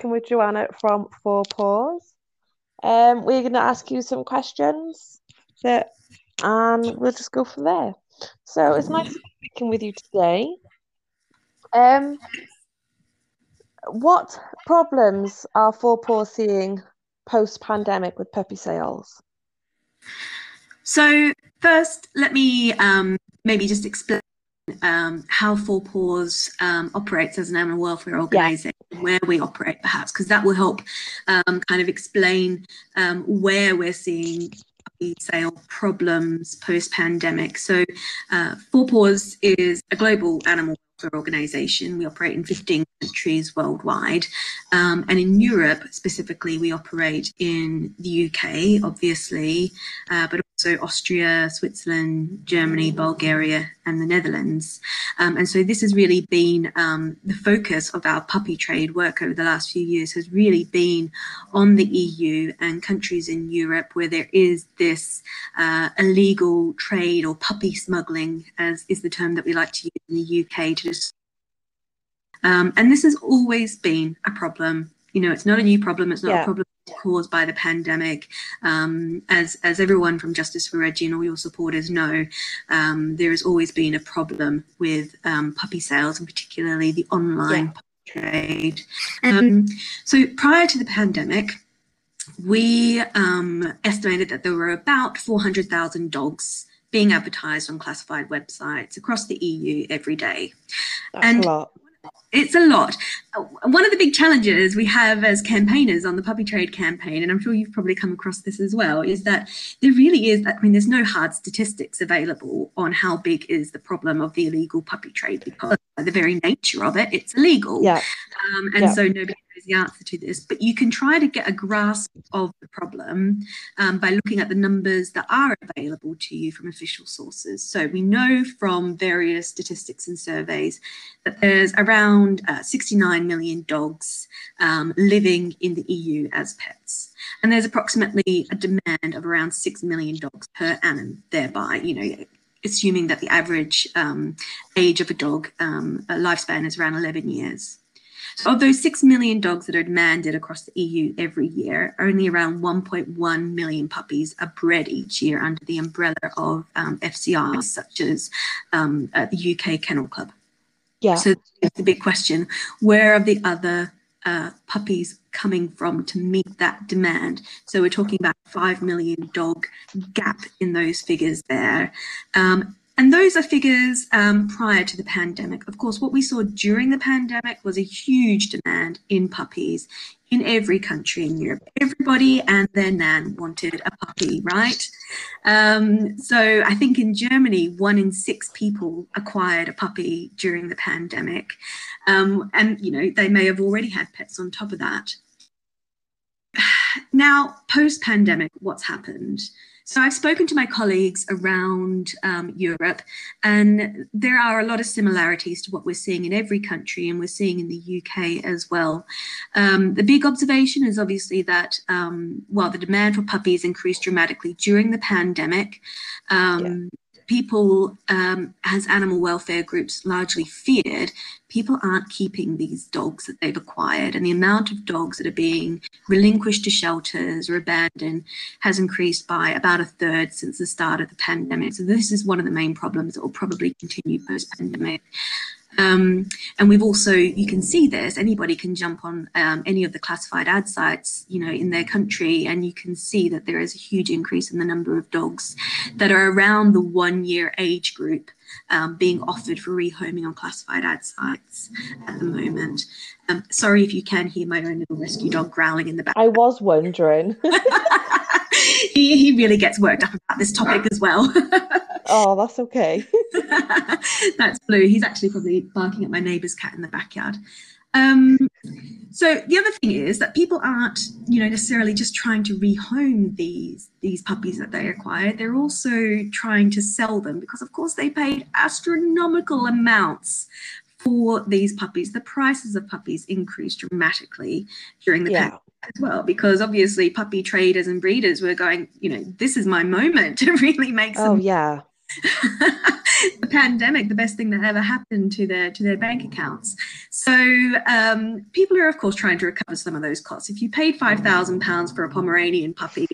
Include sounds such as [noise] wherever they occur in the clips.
speaking with Joanna from Four Paws. Um, we're going to ask you some questions that, and we'll just go from there. So it's nice speaking with you today. Um, what problems are Four Paws seeing post pandemic with puppy sales? So, first, let me um, maybe just explain um, how Four Paws um, operates as an animal welfare organisation, yeah. where we operate perhaps, because that will help um, kind of explain um, where we're seeing sale problems post pandemic. So, uh, Four Paws is a global animal welfare organization. We operate in 15 countries worldwide. Um, and in Europe specifically, we operate in the UK, obviously, uh, but also Austria, Switzerland, Germany, Bulgaria, and the Netherlands. Um, and so this has really been um, the focus of our puppy trade work over the last few years has really been on the EU and countries in Europe where there is this uh, illegal trade or puppy smuggling, as is the term that we like to use in the UK to just um, and this has always been a problem. You know, it's not a new problem. It's not yeah. a problem caused by the pandemic. Um, as as everyone from Justice for Reggie and all your supporters know, um, there has always been a problem with um, puppy sales, and particularly the online yeah. puppy trade. Um, so prior to the pandemic, we um, estimated that there were about 400,000 dogs being advertised on classified websites across the EU every day. That's and a lot it's a lot. Uh, one of the big challenges we have as campaigners on the puppy trade campaign, and I'm sure you've probably come across this as well, is that there really is, I mean, there's no hard statistics available on how big is the problem of the illegal puppy trade because by the very nature of it, it's illegal. Yeah. Um, and yeah. so nobody knows the answer to this. But you can try to get a grasp of the problem um, by looking at the numbers that are available to you from official sources. So we know from various statistics and surveys that there's around uh, 69 million dogs um, living in the EU as pets. And there's approximately a demand of around 6 million dogs per annum, thereby, you know, assuming that the average um, age of a dog um, a lifespan is around 11 years. So of those 6 million dogs that are demanded across the EU every year, only around 1.1 million puppies are bred each year under the umbrella of um, FCRs, such as um, uh, the UK Kennel Club. Yeah. So it's the big question where are the other uh, puppies coming from to meet that demand. So we're talking about 5 million dog gap in those figures there. Um, and those are figures um, prior to the pandemic. Of course, what we saw during the pandemic was a huge demand in puppies in every country in Europe. Everybody and their nan wanted a puppy, right? Um, so I think in Germany, one in six people acquired a puppy during the pandemic. Um, and, you know, they may have already had pets on top of that. [sighs] Now, post pandemic, what's happened? So I've spoken to my colleagues around um, Europe, and there are a lot of similarities to what we're seeing in every country, and we're seeing in the UK as well. Um, the big observation is obviously that um, while the demand for puppies increased dramatically during the pandemic, um, yeah people, um, as animal welfare groups largely feared, people aren't keeping these dogs that they've acquired. And the amount of dogs that are being relinquished to shelters or abandoned has increased by about a third since the start of the pandemic. So, this is one of the main problems that will probably continue post pandemic. Um, and we've also, you can see this, anybody can jump on um, any of the classified ad sites, you know, in their country, and you can see that there is a huge increase in the number of dogs that are around the one year age group um, being offered for rehoming on classified ad sites at the moment. Um, sorry if you can hear my own little rescue dog growling in the back. I was wondering. [laughs] he, he really gets worked up about this topic as well. [laughs] oh, that's okay. [laughs] that's Blue. He's actually probably barking at my neighbour's cat in the backyard. Um, so the other thing is that people aren't, you know, necessarily just trying to rehome these these puppies that they acquired. They're also trying to sell them because, of course, they paid astronomical amounts for these puppies. The prices of puppies increased dramatically during the yeah. pandemic as well because obviously puppy traders and breeders were going you know this is my moment [laughs] to really make some oh yeah [laughs] the pandemic the best thing that ever happened to their to their bank accounts. So um, people are of course trying to recover some of those costs. If you paid five thousand pounds for a Pomeranian puppy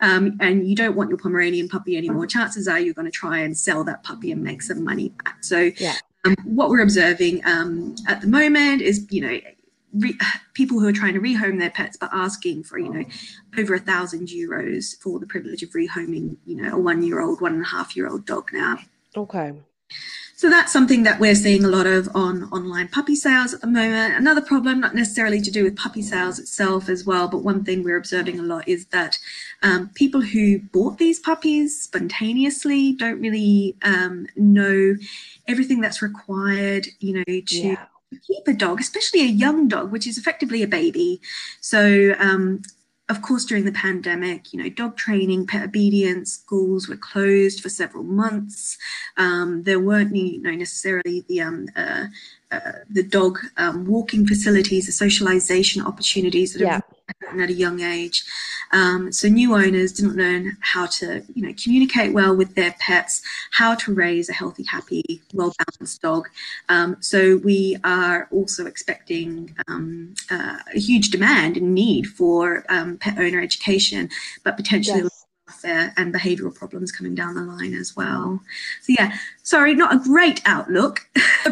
um, and you don't want your Pomeranian puppy anymore, chances are you're going to try and sell that puppy and make some money back. So yeah. um, what we're observing um, at the moment is you know re- people who are trying to rehome their pets but asking for you know over a thousand euros for the privilege of rehoming you know a one year old one and a half year old dog now. Okay. So that's something that we're seeing a lot of on online puppy sales at the moment. Another problem, not necessarily to do with puppy sales itself as well, but one thing we're observing a lot is that um, people who bought these puppies spontaneously don't really um, know everything that's required, you know, to yeah keep a dog, especially a young dog, which is effectively a baby. So, um, of course, during the pandemic, you know, dog training, pet obedience schools were closed for several months. Um, there weren't, you know, necessarily the um, uh, uh, the dog um, walking facilities, the socialization opportunities that yeah. are at a young age. Um, so new owners didn't learn how to, you know, communicate well with their pets, how to raise a healthy, happy, well-balanced dog. Um, so we are also expecting um, uh, a huge demand and need for um, pet owner education, but potentially. Yes and behavioral problems coming down the line as well. So yeah, sorry, not a great outlook [laughs]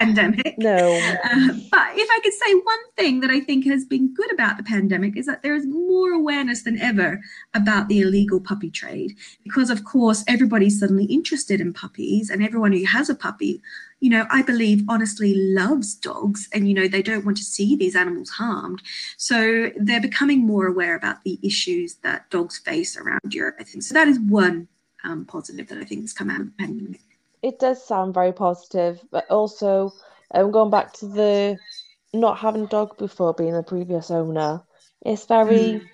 pandemic. No. Uh, but if I could say one thing that I think has been good about the pandemic is that there is more awareness than ever about the illegal puppy trade. Because, of course, everybody's suddenly interested in puppies, and everyone who has a puppy, you know, I believe honestly loves dogs and, you know, they don't want to see these animals harmed. So they're becoming more aware about the issues that dogs face around Europe, I think. So that is one um, positive that I think has come out of the pandemic it does sound very positive, but also um, going back to the not having a dog before being a previous owner, it's very mm.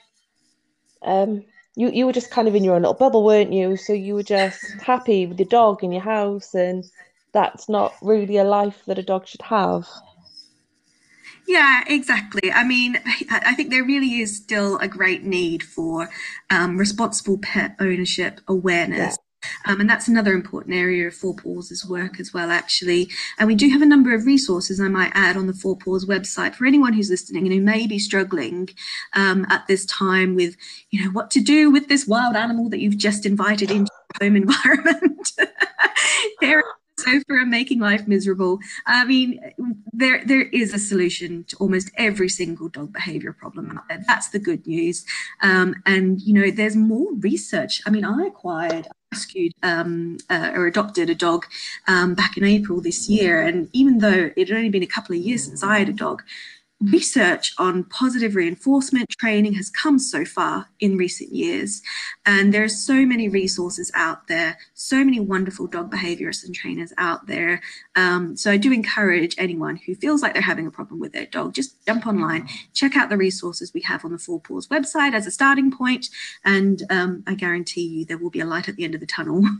um you you were just kind of in your own little bubble, weren't you? So you were just happy with your dog in your house, and that's not really a life that a dog should have. Yeah, exactly. I mean, I think there really is still a great need for um, responsible pet ownership awareness. Um, and that's another important area of Four Paws' work as well, actually. And we do have a number of resources, I might add, on the Four Paws website for anyone who's listening and who may be struggling um, at this time with, you know, what to do with this wild animal that you've just invited into your home environment. [laughs] there sofa and making life miserable. I mean, there their is a solution to almost every single dog behavior problem out there. That's the good news. Um, and you know, there's more research. I mean, I acquired rescued um, uh, or adopted a dog um, back in April this year. And even though it had only been a couple of years since I had a dog, research on positive reinforcement training has come so far in recent years. And there are so many resources out there, so many wonderful dog behaviorists and trainers out there. Um, so I do encourage anyone who feels like they're having a problem with their dog, just jump online, check out the resources we have on the Four Paws website as a starting point, and um, I guarantee you there will be a light at the end of the tunnel. [laughs]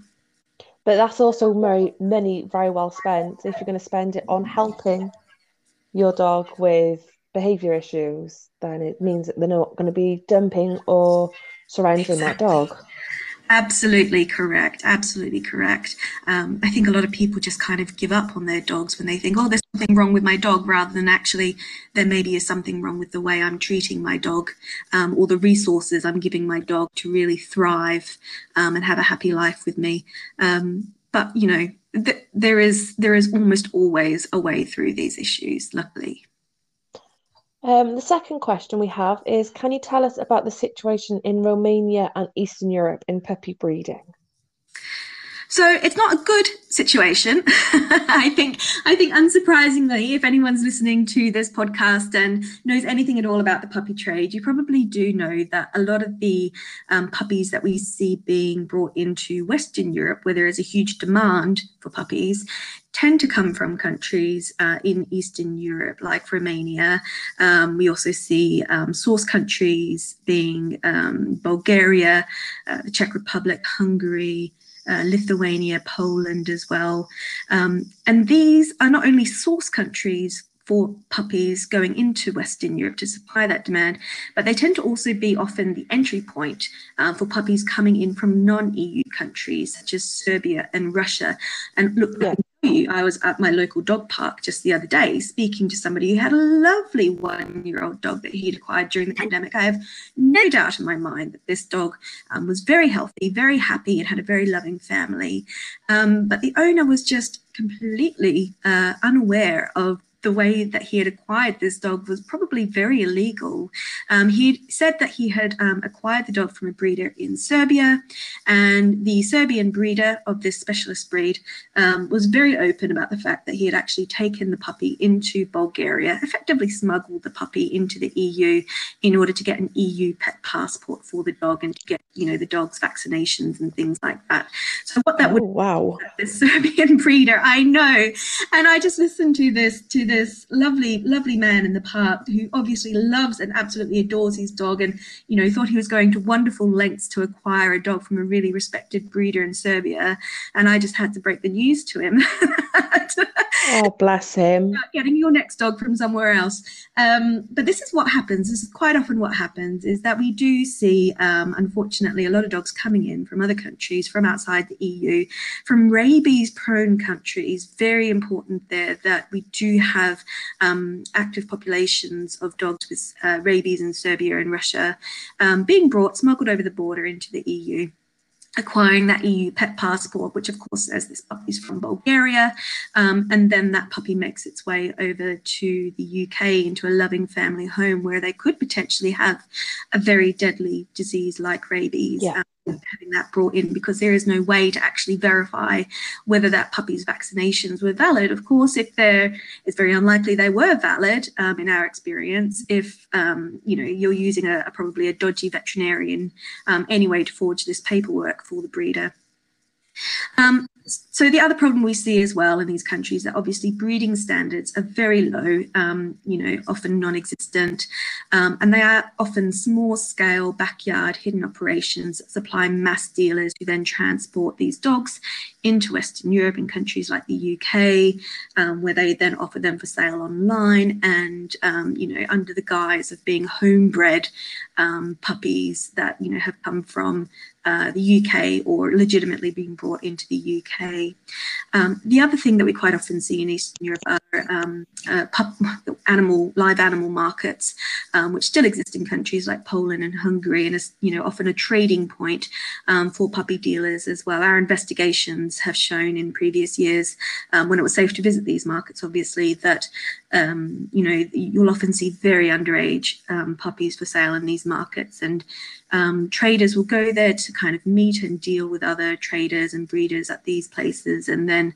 But that's also very, many very well spent if you're going to spend it on helping your dog with behavior issues, then it means that they're not going to be dumping or surrendering exactly. that dog. Absolutely correct. Absolutely correct. Um, I think a lot of people just kind of give up on their dogs when they think, oh, there's something wrong with my dog, rather than actually there maybe is something wrong with the way I'm treating my dog um, or the resources I'm giving my dog to really thrive um, and have a happy life with me. Um, but you know, th- there is there is almost always a way through these issues. Luckily. Um, the second question we have is Can you tell us about the situation in Romania and Eastern Europe in puppy breeding? So it's not a good situation. [laughs] I think I think unsurprisingly, if anyone's listening to this podcast and knows anything at all about the puppy trade, you probably do know that a lot of the um, puppies that we see being brought into Western Europe, where there is a huge demand for puppies, tend to come from countries uh, in Eastern Europe, like Romania. Um, we also see um, source countries being um, Bulgaria, uh, the Czech Republic, Hungary, uh, Lithuania, Poland as well. Um, and these are not only source countries for puppies going into Western Europe to supply that demand, but they tend to also be often the entry point uh, for puppies coming in from non-EU countries such as Serbia and Russia. And look, yeah. I was at my local dog park just the other day speaking to somebody who had a lovely one-year-old dog that he'd acquired during the pandemic. I have no doubt in my mind that this dog um, was very healthy, very happy, and had a very loving family. Um, but the owner was just completely uh, unaware of the way that he had acquired this dog was probably very illegal. Um, he said that he had um, acquired the dog from a breeder in Serbia, and the Serbian breeder of this specialist breed um, was very open about the fact that he had actually taken the puppy into Bulgaria, effectively smuggled the puppy into the EU in order to get an EU pet passport for the dog and to get, you know, the dog's vaccinations and things like that. So what that oh, would wow, [laughs] the Serbian breeder, I know, and I just listened to this to this this lovely, lovely man in the park who obviously loves and absolutely adores his dog and, you know, thought he was going to wonderful lengths to acquire a dog from a really respected breeder in Serbia. And I just had to break the news to him. [laughs] oh, bless him. [laughs] Getting your next dog from somewhere else. Um, but this is what happens. This is quite often what happens is that we do see, um, unfortunately, a lot of dogs coming in from other countries, from outside the EU, from rabies prone countries. Very important there that we do have um, active populations of dogs with uh, rabies in Serbia and Russia um, being brought, smuggled over the border into the EU acquiring that EU pet passport, which of course says this puppy is from Bulgaria, um, and then that puppy makes its way over to the UK into a loving family home where they could potentially have a very deadly disease like rabies. Yeah. Um, having that brought in because there is no way to actually verify whether that puppy's vaccinations were valid. Of course, if they're, it's very unlikely they were valid um, in our experience. If um, you know you're using a, a, probably a dodgy veterinarian um, anyway to forge this paperwork for the breeder. Um, so the other problem we see as well in these countries that obviously breeding standards are very low, um, you know, often non-existent, um, and they are often small-scale backyard hidden operations supply mass dealers who then transport these dogs into Western Europe and countries like the UK, um, where they then offer them for sale online and, um, you know, under the guise of being homebred um, puppies that, you know, have come from uh, the UK or legitimately being brought into the UK. Um, the other thing that we quite often see in Eastern Europe are um, uh, [laughs] animal, live animal markets, um, which still exist in countries like Poland and Hungary, and is you know often a trading point um, for puppy dealers as well. Our investigations have shown in previous years, um, when it was safe to visit these markets, obviously that um, you know you'll often see very underage puppies for sale in these markets, and traders will go there to kind of meet and deal with other traders and breeders at these places, and then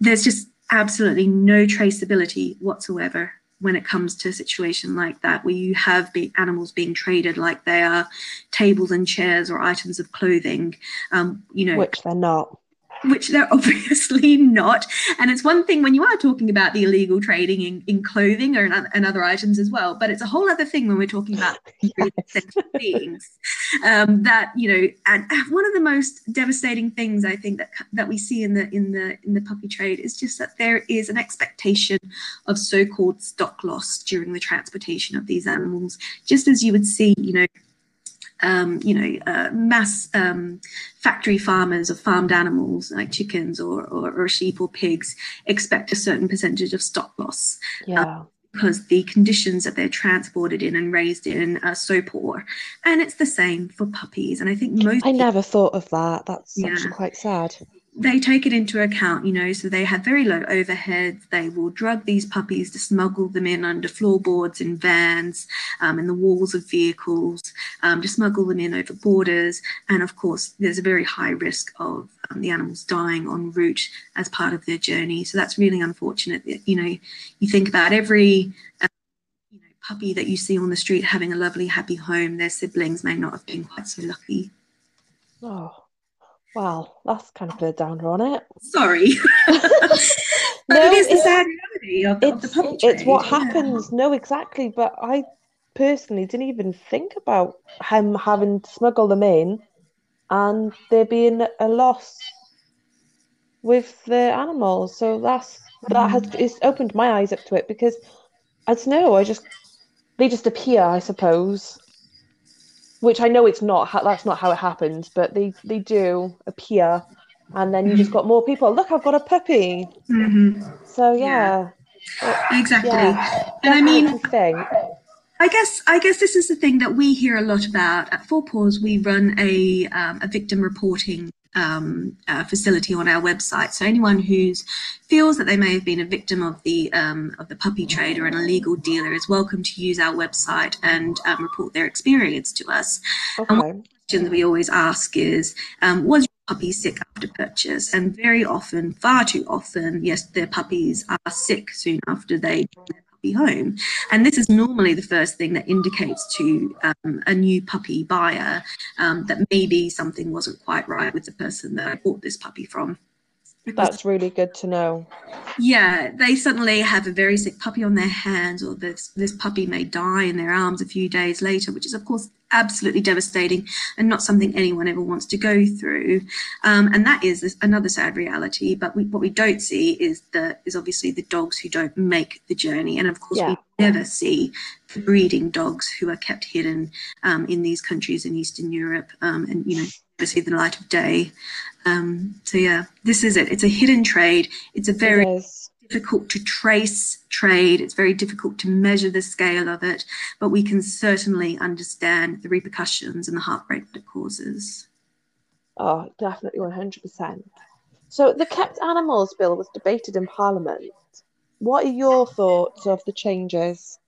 there's just absolutely no traceability whatsoever when it comes to a situation like that where you have be animals being traded like they are tables and chairs or items of clothing um, you know. Which they're not which they're [laughs] obviously not. And it's one thing when you are talking about the illegal trading in, in clothing or in, and other items as well, but it's a whole other thing when we're talking about [laughs] yes. beings. Um, that you know, and one of the most devastating things I think that that we see in the in the in the puppy trade is just that there is an expectation of so-called stock loss during the transportation of these animals, just as you would see, you know, um, you know, uh, mass um, factory farmers of farmed animals like chickens or, or, or, sheep or pigs expect a certain percentage of stock loss. Yeah. Um, because the conditions that they're transported in and raised in are so poor. And it's the same for puppies. And I think most I never thought of that. That's yeah. actually quite sad they take it into account, you know, so they have very low overheads. They will drug these puppies to smuggle them in under floorboards in vans, um, in the walls of vehicles, um, to smuggle them in over borders. And of course, there's a very high risk of um, the animals dying en route as part of their journey. So that's really unfortunate. You know, you think about every uh, you know, puppy that you see on the street having a lovely, happy home, their siblings may not have been quite so lucky. Oh. Well, that's kind of a downer on it. Sorry. [laughs] no, it is the sad reality of, of the It's what yeah. happens. No, exactly. But I personally didn't even think about him having to smuggle them in and there being a loss with the animals. So that's that has mm. it's opened my eyes up to it because I don't know. I just they just appear, I suppose. Which I know it's not. That's not how it happens, but they they do appear, and then you just got more people. Look, I've got a puppy. Mm-hmm. So yeah, Exactly. yeah. And I mean, think. I guess I guess this is the thing that we hear a lot about at Four Paws. We run a um, a victim reporting um, uh, facility on our website. So anyone who feels that they may have been a victim of the um, of the puppy trade or an illegal dealer is welcome to use our website and um, report their experience to us. Okay. question that we always ask is, um, was your puppy sick after purchase? And very often, far too often, yes, their puppies are sick soon after they puppy home. And this is normally the first thing that indicates to um, a new puppy buyer um, that maybe something wasn't quite right with the person that I bought this puppy from. Because That's really good to know. yeah, they suddenly have a very sick puppy on their hands, or this this puppy may die in their arms a few days later, which is of course absolutely devastating and not something anyone ever wants to go through. Um, and that is another sad reality. But we, what we don't see is the is obviously the dogs who don't make the journey, and of course Yeah. we never see the breeding dogs who are kept hidden um, in these countries in Eastern Europe, um, and you know never see the light of day. Um, so yeah, this is it. It's a hidden trade. It's a very It difficult to trace trade. It's very difficult to measure the scale of it, but we can certainly understand the repercussions and the heartbreak that it causes. Oh, definitely 100%. So the Kept Animals Bill was debated in Parliament. What are your thoughts of the changes?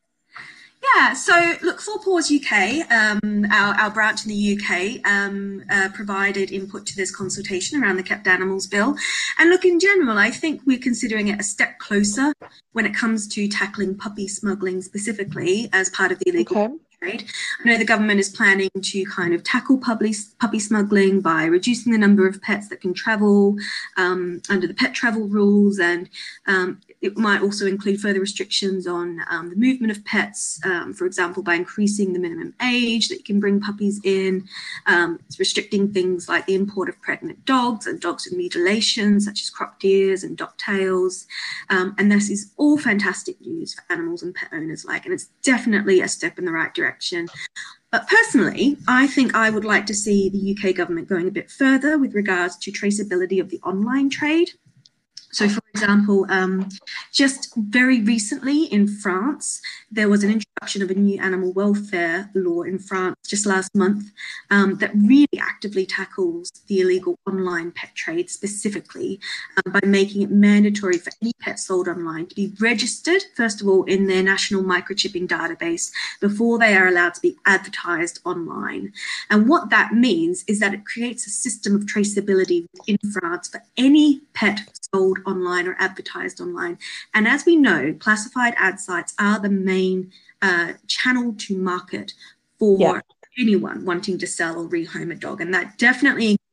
Yeah, so look, Four Paws UK, um, our, our branch in the UK, um, uh, provided input to this consultation around the Kept Animals Bill. And look, in general, I think we're considering it a step closer when it comes to tackling puppy smuggling specifically as part of the illegal Okay. trade. I know the government is planning to kind of tackle puppy, puppy smuggling by reducing the number of pets that can travel um, under the pet travel rules, and um, it might also include further restrictions on um, the movement of pets, um, for example, by increasing the minimum age that you can bring puppies in. Um, it's restricting things like the import of pregnant dogs and dogs with mutilations, such as cropped ears and dock tails. Um, and this is all fantastic news for animals and pet owners alike, and it's definitely a step in the right direction. But personally, I think I would like to see the UK government going a bit further with regards to traceability of the online trade. So, for example, um, just very recently in France, there was an introduction of a new animal welfare law in France just last month um, that really actively tackles the illegal online pet trade specifically um, by making it mandatory for any pet sold online to be registered, first of all, in their national microchipping database before they are allowed to be advertised online. And what that means is that it creates a system of traceability in France for any pet sold online or advertised online. And as we know, classified ad sites are the main uh, channel to market for Yeah. anyone wanting to sell or rehome a dog. And that definitely includes the illegal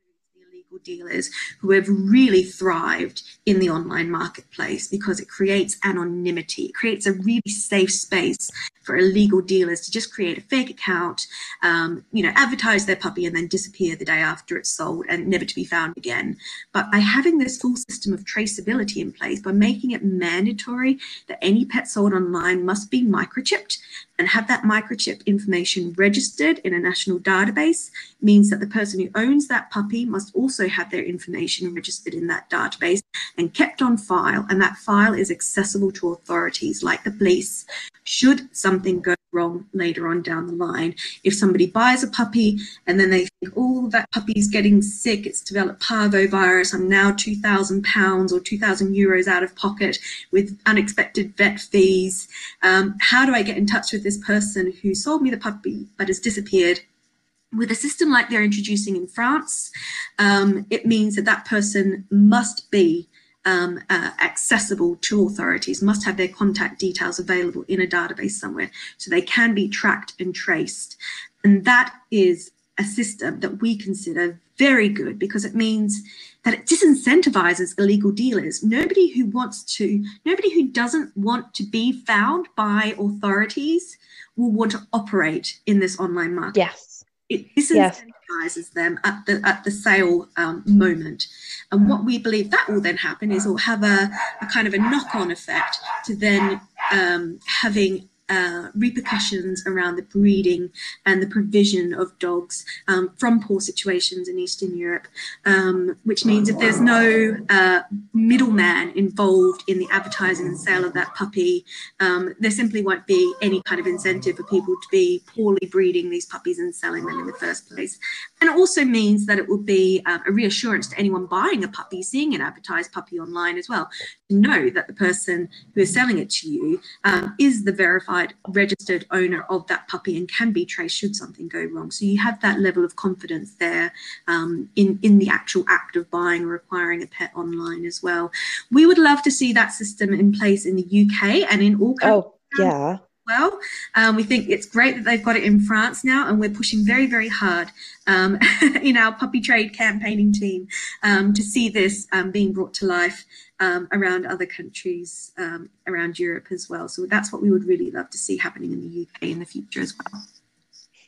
dealers who have really thrived in the online marketplace because it creates anonymity, it creates a really safe space for illegal dealers to just create a fake account, um, you know, advertise their puppy and then disappear the day after it's sold and never to be found again. But by having this full system of traceability in place, by making it mandatory that any pet sold online must be microchipped and have that microchip information registered in a national database, means that the person who owns that puppy must also have their information registered in that database and kept on file. And that file is accessible to authorities like the police should something go wrong later on down the line. If somebody buys a puppy and then they think, oh, that puppy's getting sick, it's developed parvovirus, I'm now £2,000 or 2,000 euros out of pocket with unexpected vet fees. Um, how do I get in touch with this person who sold me the puppy but has disappeared? With a system like they're introducing in France, um, it means that that person must be um, uh, accessible to authorities, must have their contact details available in a database somewhere so they can be tracked and traced. And that is a system that we consider very good because it means that it disincentivizes illegal dealers. Nobody who wants to, nobody who doesn't want to be found by authorities will want to operate in this online market. Yes. It Yes. Advertises them at the at the sale um, moment. And what we believe that will then happen is will have a, a kind of a knock-on effect to then um, having uh, repercussions around the breeding and the provision of dogs um, from poor situations in Eastern Europe, um, which means if there's no uh, middleman involved in the advertising and sale of that puppy, um, there simply won't be any kind of incentive for people to be poorly breeding these puppies and selling them in the first place. And it also means that it will be uh, a reassurance to anyone buying a puppy, seeing an advertised puppy online as well, to know that the person who is selling it to you um, is the verified registered owner of that puppy and can be traced should something go wrong. So you have that level of confidence there um, in, in the actual act of buying or acquiring a pet online as well. We would love to see that system in place in the UK and in all countries. Oh, yeah well. Um, we think it's great that they've got it in France now, and we're pushing very, very hard um, [laughs] in our puppy trade campaigning team um, to see this um, being brought to life um, around other countries um, around Europe as well. So that's what we would really love to see happening in the UK in the future as well.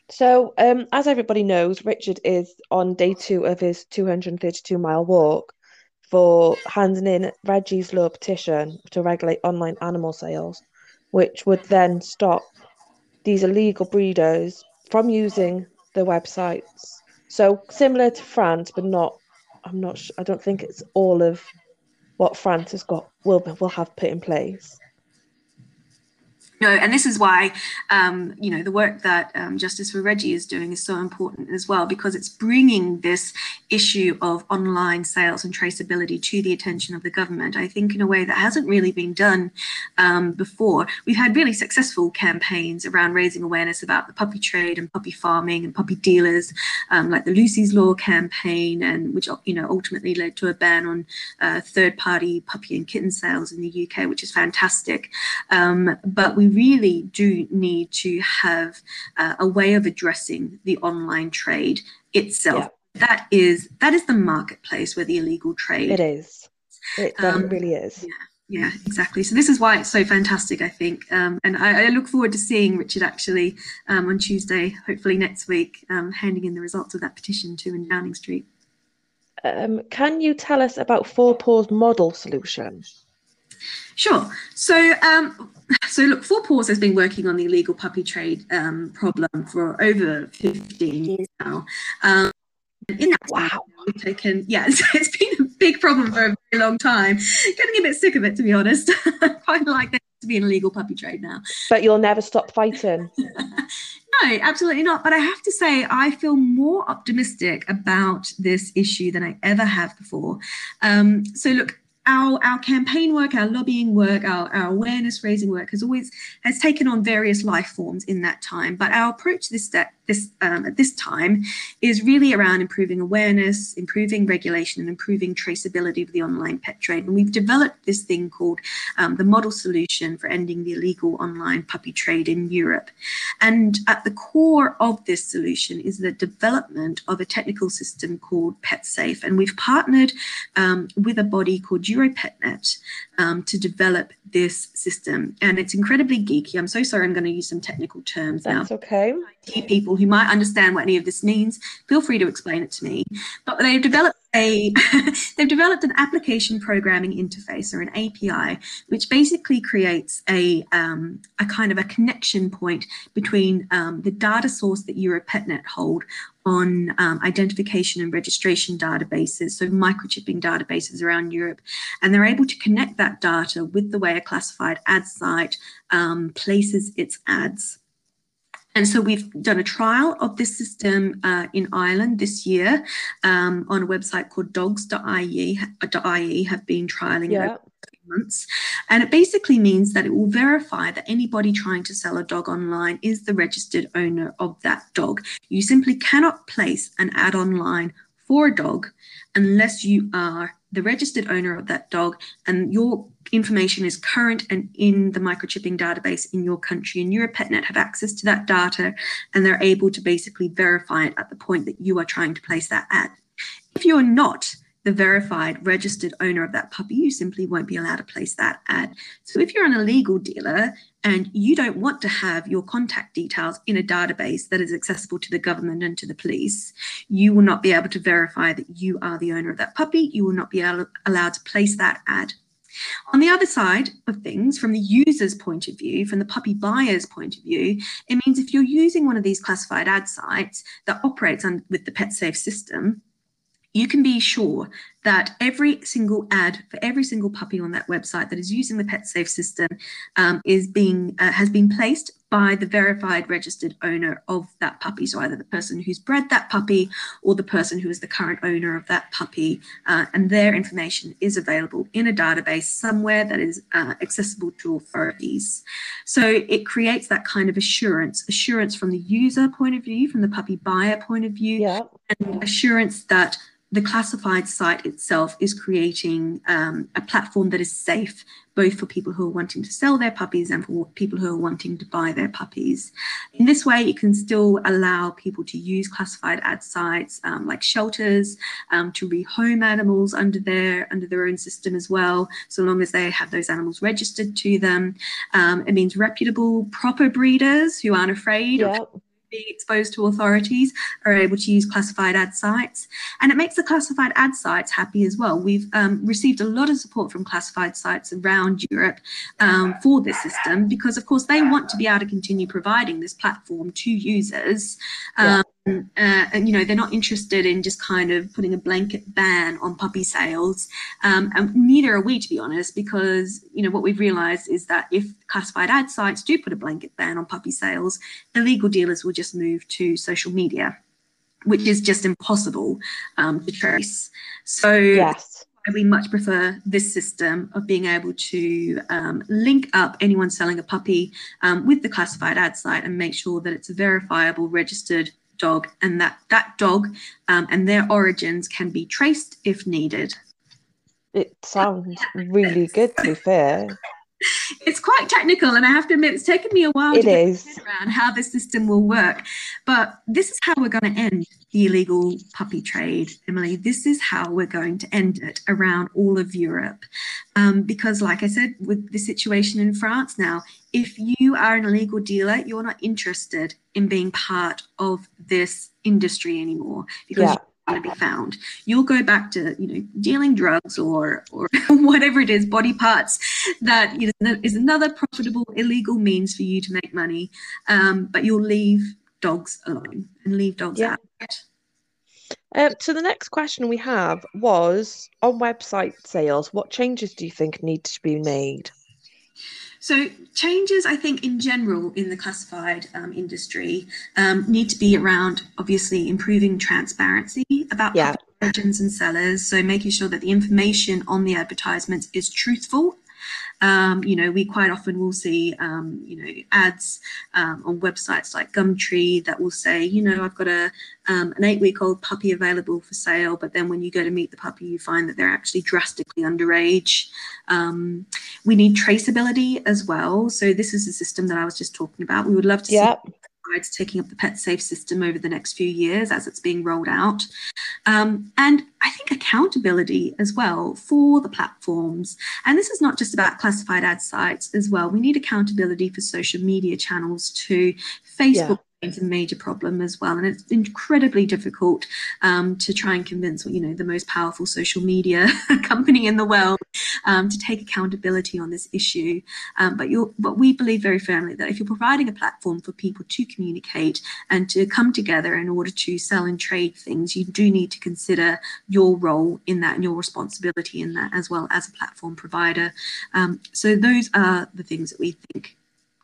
So, as everybody knows, Richard is on day two of his 232 mile walk for handing in Reggie's Law petition to regulate online animal sales which would then stop these illegal breeders from using the websites. So similar to France, but not. I'm not. I don't think it's all of what France has got will will have put in place know, and this is why, um, you know, the work that um, Justice for Reggie is doing is so important as well, because it's bringing this issue of online sales and traceability to the attention of the government. I think in a way that hasn't really been done um, before. We've had really successful campaigns around raising awareness about the puppy trade and puppy farming and puppy dealers, um, like the Lucy's Law campaign, and which you know ultimately led to a ban on uh, third-party puppy and kitten sales in the UK, which is fantastic. Um, but we really do need to have uh, a way of addressing the online trade itself. Yeah. That is that is the marketplace where the illegal trade. It is. It um, really is. Yeah. Yeah, exactly. So this is why it's so fantastic, I think, um, and I, I, look forward to seeing Richard actually um, on Tuesday, hopefully next week, um, handing in the results of that petition to in Downing Street. Um, can you tell us about Four Paws model solution? Sure. So, um, so look, Four Paws has been working on the illegal puppy trade um, problem for over 15 years now. Um, in that wow. time, we've taken, yeah, [laughs] it's been a big problem for a very long time. Getting a bit sick of it, to be honest. [laughs] Quite like there to be an illegal puppy trade now. But you'll never stop fighting. [laughs] no, absolutely not. But I have to say, I feel more optimistic about this issue than I ever have before. Um, so look, our, our campaign work, our lobbying work, our, our awareness raising work has always has taken on various life forms in that time. But our approach this step this um, at this time is really around improving awareness, improving regulation, and improving traceability of the online pet trade. And we've developed this thing called um, the model solution for ending the illegal online puppy trade in Europe. And at the core of this solution is the development of a technical system called PetSafe. And we've partnered um, with a body called EuroPetNet um, to develop this system. And it's incredibly geeky. I'm so sorry, I'm going to use some technical terms That's now. That's okay. People who might understand what any of this means, feel free to explain it to me. But they've developed a [laughs] they've developed an application programming interface or an API, which basically creates a um, a kind of a connection point between um, the data source that EuroPetNet hold on um, identification and registration databases, so microchipping databases around Europe, and they're able to connect that data with the way a classified ad site um, places its ads. And so we've done a trial of this system uh, in Ireland this year um, on a website called dogs.ie, .ie have been trialing yeah. months. And it basically means that it will verify that anybody trying to sell a dog online is the registered owner of that dog. You simply cannot place an ad online for a dog unless you are the registered owner of that dog and your information is current and in the microchipping database in your country and EuroPetNet have access to that data and they're able to basically verify it at the point that you are trying to place that ad. If you're not the verified registered owner of that puppy, you simply won't be allowed to place that ad. So if you're an illegal dealer and you don't want to have your contact details in a database that is accessible to the government and to the police, you will not be able to verify that you are the owner of that puppy. You will not be allowed to place that ad. On the other side of things, from the user's point of view, from the puppy buyer's point of view, it means if you're using one of these classified ad sites that operates on, with the PetSafe system, you can be sure that every single ad for every single puppy on that website that is using the PetSafe system um, is being uh, has been placed by the verified registered owner of that puppy. So either the person who's bred that puppy or the person who is the current owner of that puppy, uh, and their information is available in a database somewhere that is uh, accessible to authorities. So it creates that kind of assurance, assurance from the user point of view, from the puppy buyer point of view, yeah. and assurance that the classified site itself is creating um, a platform that is safe both for people who are wanting to sell their puppies and for people who are wanting to buy their puppies. In this way, it can still allow people to use classified ad sites um, like shelters um, to rehome animals under their under their own system as well, so long as they have those animals registered to them. Um, it means reputable, proper breeders who aren't afraid of being exposed to authorities are able to use classified ad sites. And it makes the classified ad sites happy as well. We've um, received a lot of support from classified sites around Europe um, for this system because, of course, they want to be able to continue providing this platform to users. Um, uh, and you know they're not interested in just kind of putting a blanket ban on puppy sales. Um, and neither are we to be honest because you know what we've realized is that if classified ad sites do put a blanket ban on puppy sales illegal dealers will just move to social media which is just impossible um, to trace. So yes. We much prefer this system of being able to um, link up anyone selling a puppy um, with the classified ad site and make sure that it's a verifiable registered dog and that that dog um, and their origins can be traced if needed. It sounds really good to be fair. It's quite technical, and I have to admit, it's taken me a while it to is. get around how this system will work. But this is how we're going to end the illegal puppy trade, Emily. This is how we're going to end it around all of Europe. Um, because, like I said, with the situation in France now, if you are an illegal dealer, you're not interested in being part of this industry anymore because yeah. To be found. You'll go back to you know dealing drugs or or [laughs] whatever it is, body parts that you know, is another profitable illegal means for you to make money. Um, but you'll leave dogs alone and leave dogs yeah. out. Um, so the next question we have was on website sales. What changes do you think need to be made? So changes, I think, in general in the classified um, industry um, need to be around obviously improving transparency about yeah. origins and sellers. So making sure that the information on the advertisements is truthful um, you know, we quite often will see, um, you know, ads um, on websites like Gumtree that will say, you know, I've got a um, an eight-week-old puppy available for sale, but then when you go to meet the puppy, you find that they're actually drastically underage. Um, we need traceability as well. So this is a system that I was just talking about. We would love to yep. see taking up the PetSafe system over the next few years as it's being rolled out. Um, and I think accountability as well for the platforms. And this is not just about classified ad sites as well. We need accountability for social media channels too. Facebook it's a major problem as well, and it's incredibly difficult um, to try and convince you know the most powerful social media [laughs] company in the world um, to take accountability on this issue. Um, but you but we believe very firmly that if you're providing a platform for people to communicate and to come together in order to sell and trade things, you do need to consider your role in that and your responsibility in that as well as a platform provider. Um, so those are the things that we think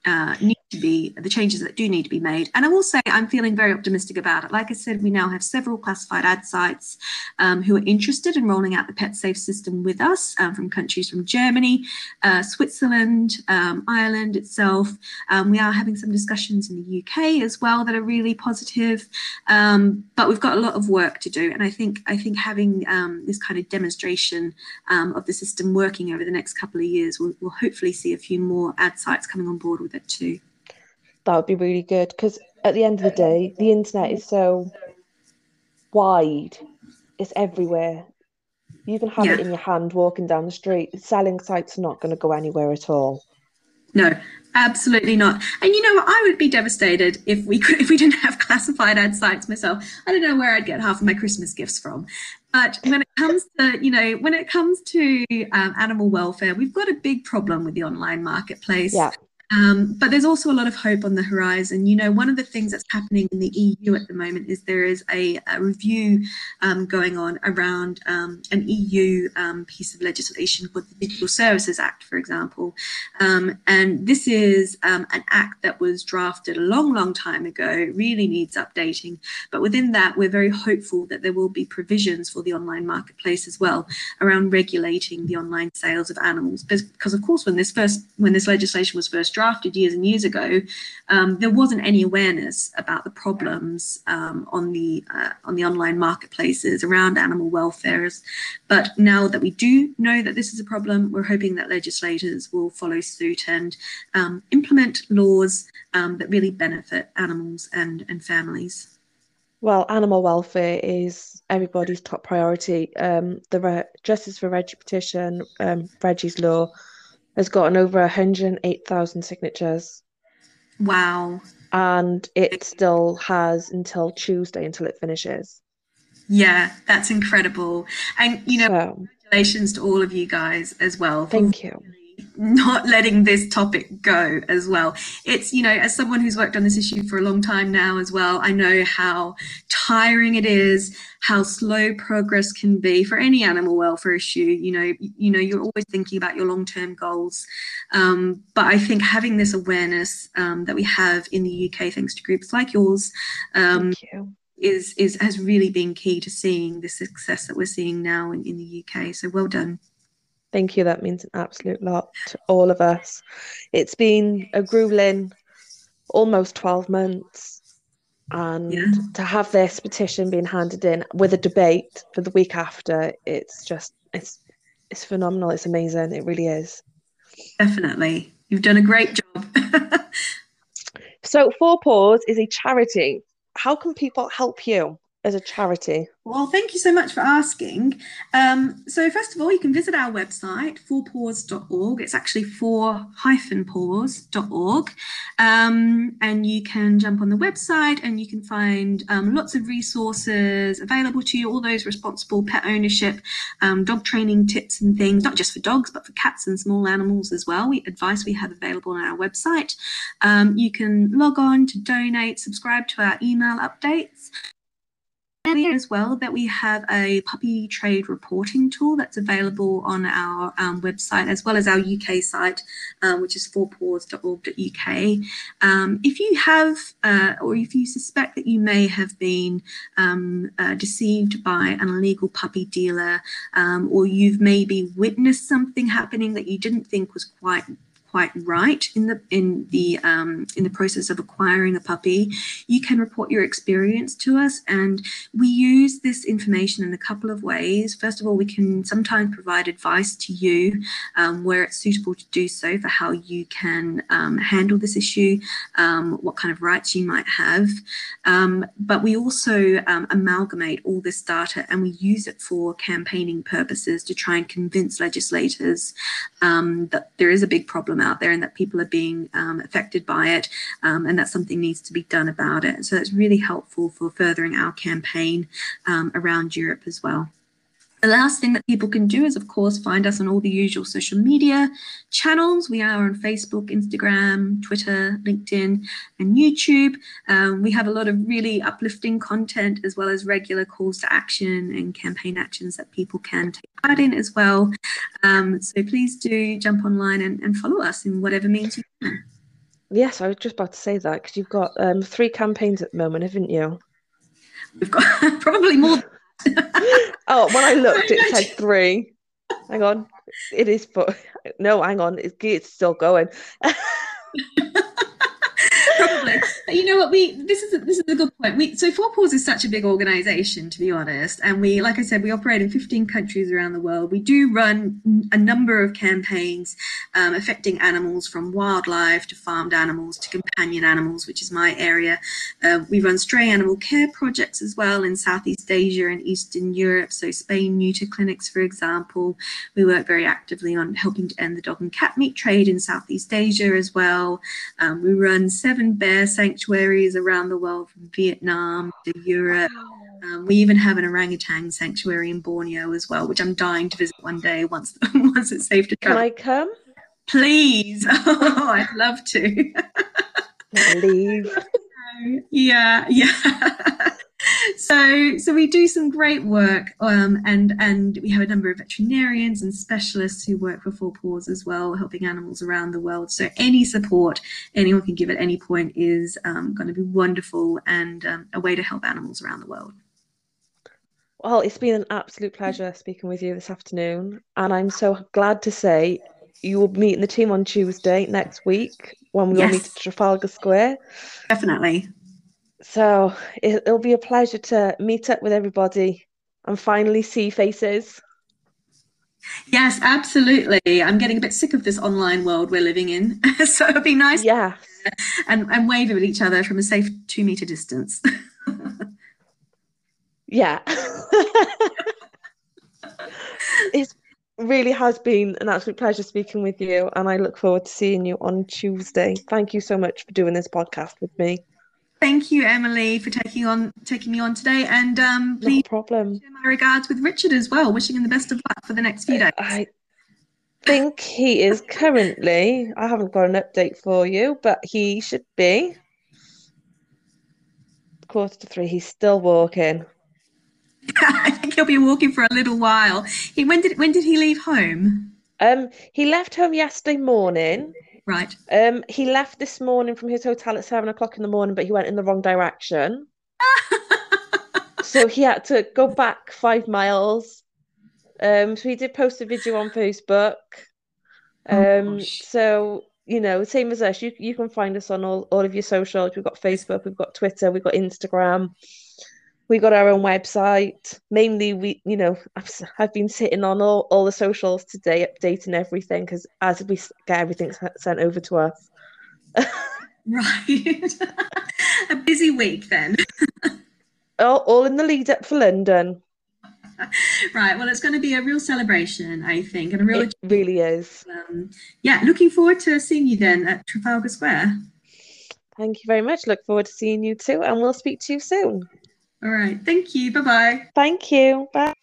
uh, need to be the changes that do need to be made. And I will say I'm feeling very optimistic about it. Like I said, we now have several classified ad sites um, who are interested in rolling out the PetSafe system with us um, from countries from Germany, uh, Switzerland, um, Ireland itself. Um, we are having some discussions in the UK as well that are really positive. Um, but we've got a lot of work to do. And I think I think having um, this kind of demonstration of the system working over the next couple of years, we'll, we'll hopefully see a few more ad sites coming on board with it too that would be really good because at the end of the day, the internet is so wide, it's everywhere. You can have Yeah. it in your hand walking down the street. Selling site's are not going to go anywhere at all. No, absolutely not. And you know. I would be devastated if we could, if we didn't have classified ad sites myself. I don't know where I'd get half of my Christmas gifts from. But when it comes to, you know, when it comes to um, animal welfare, we've got a big problem with the online marketplace. Yeah. Um, but there's also a lot of hope on the horizon. You know, one of the things that's happening in the EU at the moment is there is a, a review um, going on around um, an EU um, piece of legislation called the Digital Services Act, for example. Um, and this is um, an act that was drafted a long, long time ago. It really needs updating. But within that, we're very hopeful that there will be provisions for the online marketplace as well around regulating the online sales of animals. Because, of course, when this first when this legislation was first drafted years and years ago, um, there wasn't any awareness about the problems um, on the uh, on the online marketplaces around animal welfare. But now that we do know that this is a problem, we're hoping that legislators will follow suit and um, implement laws um, that really benefit animals and, and families. Well, animal welfare is everybody's top priority. Um, the Re- Justice for Reggie petition, um, Reggie's Law, has gotten over 108,000 signatures, Wow. and it still has until Tuesday until it finishes. Yeah, that's incredible. And, you know, So, congratulations to all of you guys as well. thank you. Not letting this topic go as well. It's, you know, as someone who's worked on this issue for a long time now as well, I know how tiring it is, how slow progress can be for any animal welfare issue. You know, you know, you're always thinking about your long-term goals. Um, but I think having this awareness um, that we have in the UK, thanks to groups like yours, um, you. is is has really been key to seeing the success that we're seeing now in, in the UK. So well done. Thank you. That means an absolute lot to all of us. It's been a grueling almost 12 months. And Yeah. to have this petition being handed in with a debate for the week after, it's just it's it's phenomenal. It's amazing. It really is. Definitely. You've done a great job. [laughs] So Four Paws is a charity. How can people help you as a charity? Well, thank you so much for asking. Um, so, first of all, you can visit our website, fourpaws.org. It's actually four-paws.org. Um, and you can jump on the website and you can find um, lots of resources available to you, all those responsible pet ownership, um, dog training tips and things, not just for dogs, but for cats and small animals as well. We advice we have available on our website. Um, you can log on to donate, subscribe to our email updates as well that we have a puppy trade reporting tool that's available on our um, website as well as our UK site, um, which is fourpaws.org.uk. Um, if you have uh, or if you suspect that you may have been um, uh, deceived by an illegal puppy dealer um, or you've maybe witnessed something happening that you didn't think was quite quite right in the in the um, in the process of acquiring a puppy, you can report your experience to us, and we use this information in a couple of ways. First of all, we can sometimes provide advice to you um, where it's suitable to do so for how you can um, handle this issue, um, what kind of rights you might have. Um, but we also um, amalgamate all this data and we use it for campaigning purposes to try and convince legislators that there is a big problem out there and that people are being um, affected by it um, and that something needs to be done about it. So it's really helpful for furthering our campaign um, around Europe as well. The last thing that people can do is, of course, find us on all the usual social media channels. We are on Facebook, Instagram, Twitter, LinkedIn, and YouTube. Um, we have a lot of really uplifting content as well as regular calls to action and campaign actions that people can take part in as well. Um, so please do jump online and, and follow us in whatever means you can. Yes, I was just about to say that because you've got um, three campaigns at the moment, haven't you? We've got [laughs] probably more. Oh, when I [laughs] looked, it said three. Hang on, it is, but [laughs] no, hang on, it's, it's still going. [laughs] you know what we this is a, this is a good point. We so four paws is such a big organization to be honest. And we like i said we operate in 15 countries around the world. We do run a number of campaigns um, affecting animals from wildlife to farmed animals to companion animals which is my area. Uh, we run stray animal care projects as well in southeast asia and eastern europe. So spain neuter clinics for example. We work very actively on helping to end the dog and cat meat trade in southeast asia as well. Um, we run seven bear sanctuaries around the world, from Vietnam to Europe. Um, we even have an orangutan sanctuary in Borneo as well, which I'm dying to visit one day once [laughs] once it's safe to travel. Can I come? Please. [laughs] Oh, I'd love to. [laughs] Leave. yeah, yeah so so we do some great work um, and and we have a number of veterinarians and specialists who work for four paws as well helping animals around the world. So any support anyone can give at any point is um, going to be wonderful and um, a way to help animals around the world. Well it's been an absolute pleasure speaking with you this afternoon and i'm so glad to say you will be meeting the team on tuesday next week when we yes. all meet at trafalgar square. Definitely so it, will be a pleasure to meet up with everybody and finally see faces. Yes, absolutely. I'm getting a bit sick of this online world we're living in. [laughs] so it'd be nice yeah. and, and wave at each other from a safe two meter distance. [laughs] yeah. [laughs] it really has been an absolute pleasure speaking with you, and I look forward to seeing you on Tuesday. Thank you so much for doing this podcast with me thank you, Emily, for taking on taking me on today. And um, please no problem. share my regards with Richard as well. Wishing him the best of luck for the next few days. I think he is currently. I haven't got an update for you, but he should be quarter to three. He's still walking. [laughs] I think he'll be walking for a little while. He when did when did he leave home? Um, he left home yesterday morning. Right. Um, he left this morning from his hotel at seven o'clock in the morning, but he went in the wrong direction. [laughs] so he had to go back five miles. Um, so he did post a video on Facebook. Oh, um, oh, so you know, same as us, you you can find us on all, all of your socials. We've got Facebook, we've got Twitter, we've got Instagram we got our own website. Mainly, we, you know, I've, I've been sitting on all, all the socials today, updating everything because as we get everything sent over to us. [laughs] right. [laughs] a busy week then. [laughs] all, all in the lead up for London. Right. Well, it's going to be a real celebration, I think, and a real. It really is. Um, yeah. Looking forward to seeing you then at Trafalgar Square. Thank you very much. Look forward to seeing you too, and we'll speak to you soon. All right. Thank you. Bye bye. Thank you. Bye.